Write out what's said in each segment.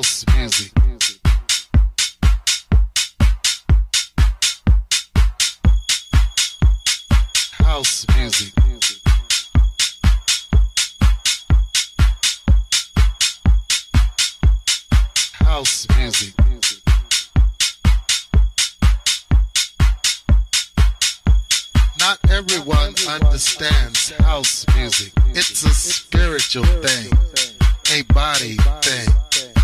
House music. House music. House music. Not everyone understands house music. It's a spiritual thing, a body thing,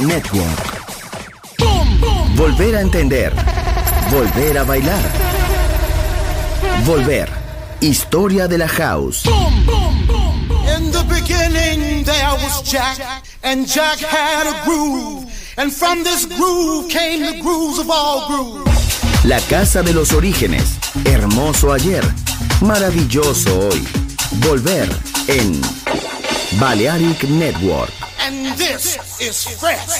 Network. Volver a entender. Volver a bailar. Volver. Historia de la house. In the beginning there was Jack, and Jack had a groove. And from this groove came the grooves of all grooves. La casa de los orígenes. Hermoso ayer. Maravilloso hoy. Volver en Balearic Network. is fresh.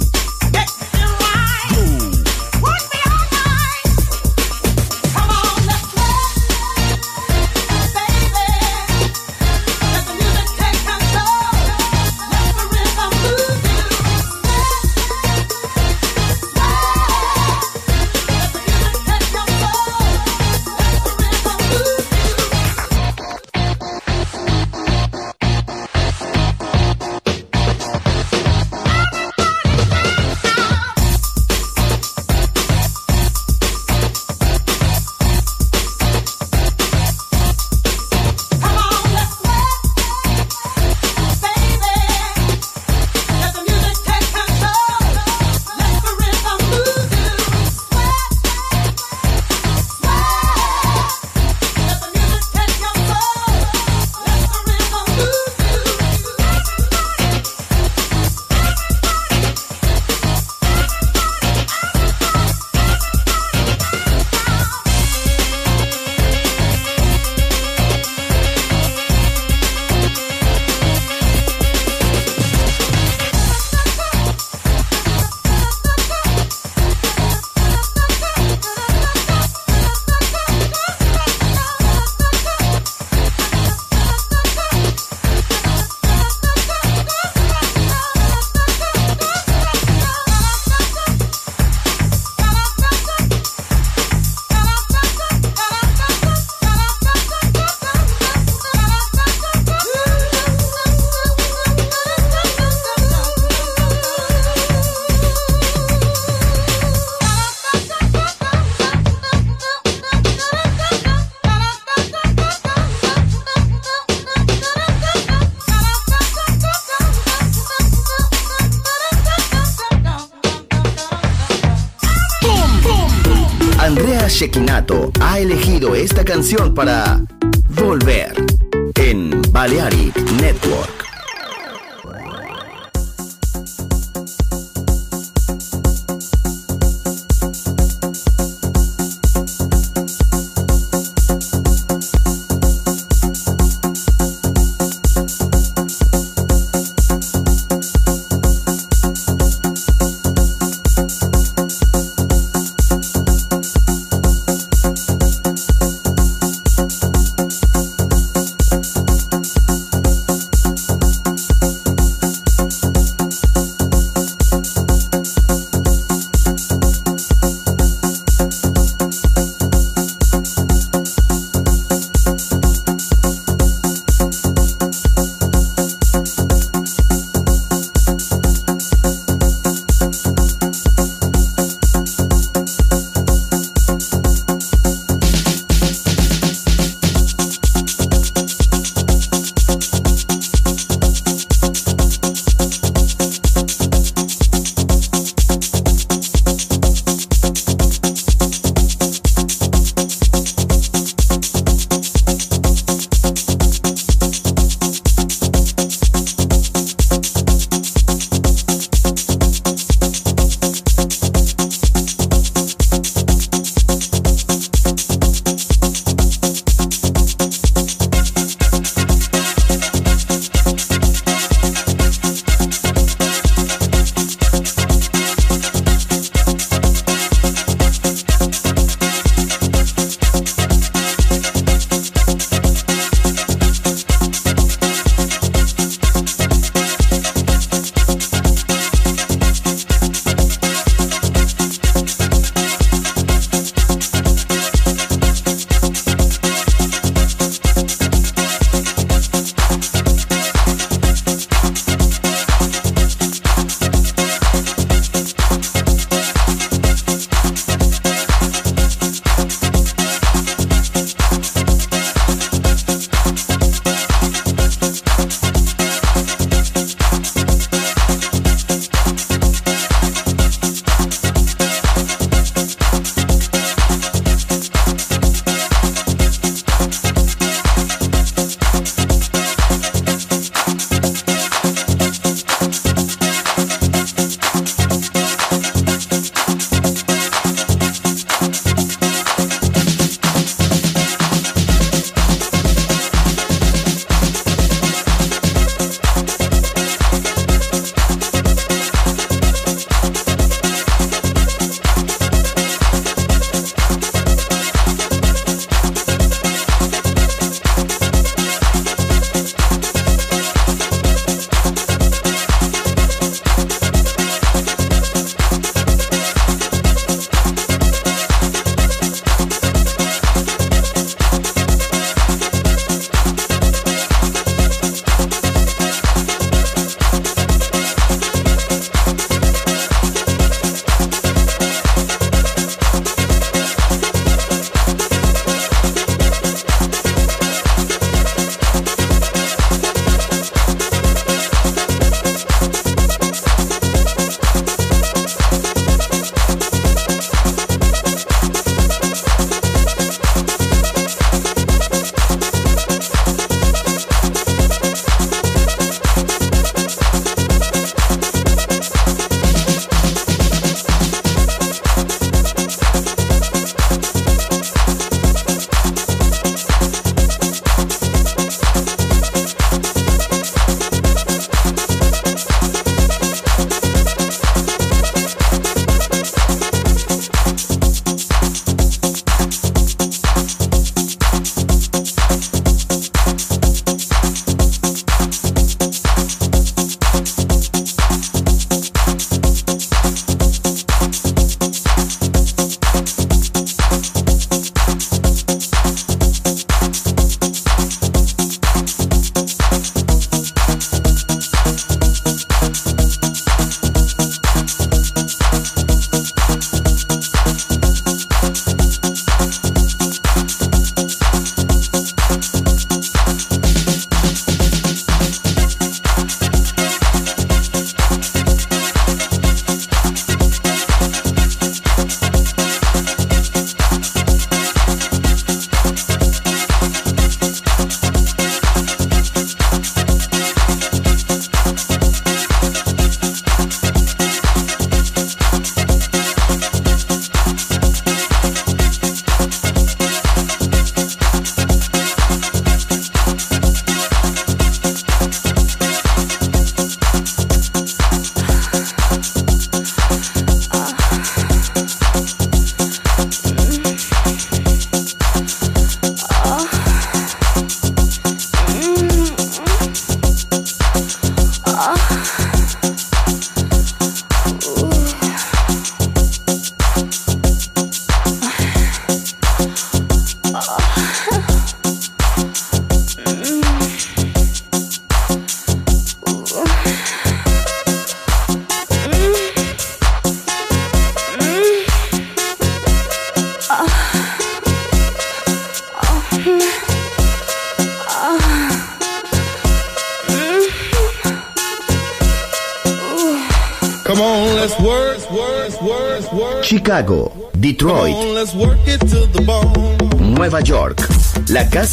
Canción para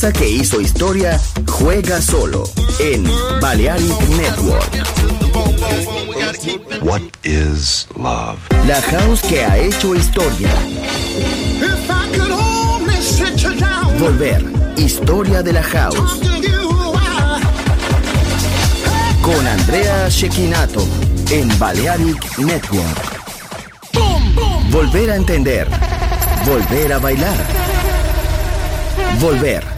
casa que hizo historia juega solo en Balearic Network. What is love? La house que ha hecho historia. Volver. Historia de la house. Con Andrea Shekinato en Balearic Network. Volver a entender. Volver a bailar. Volver.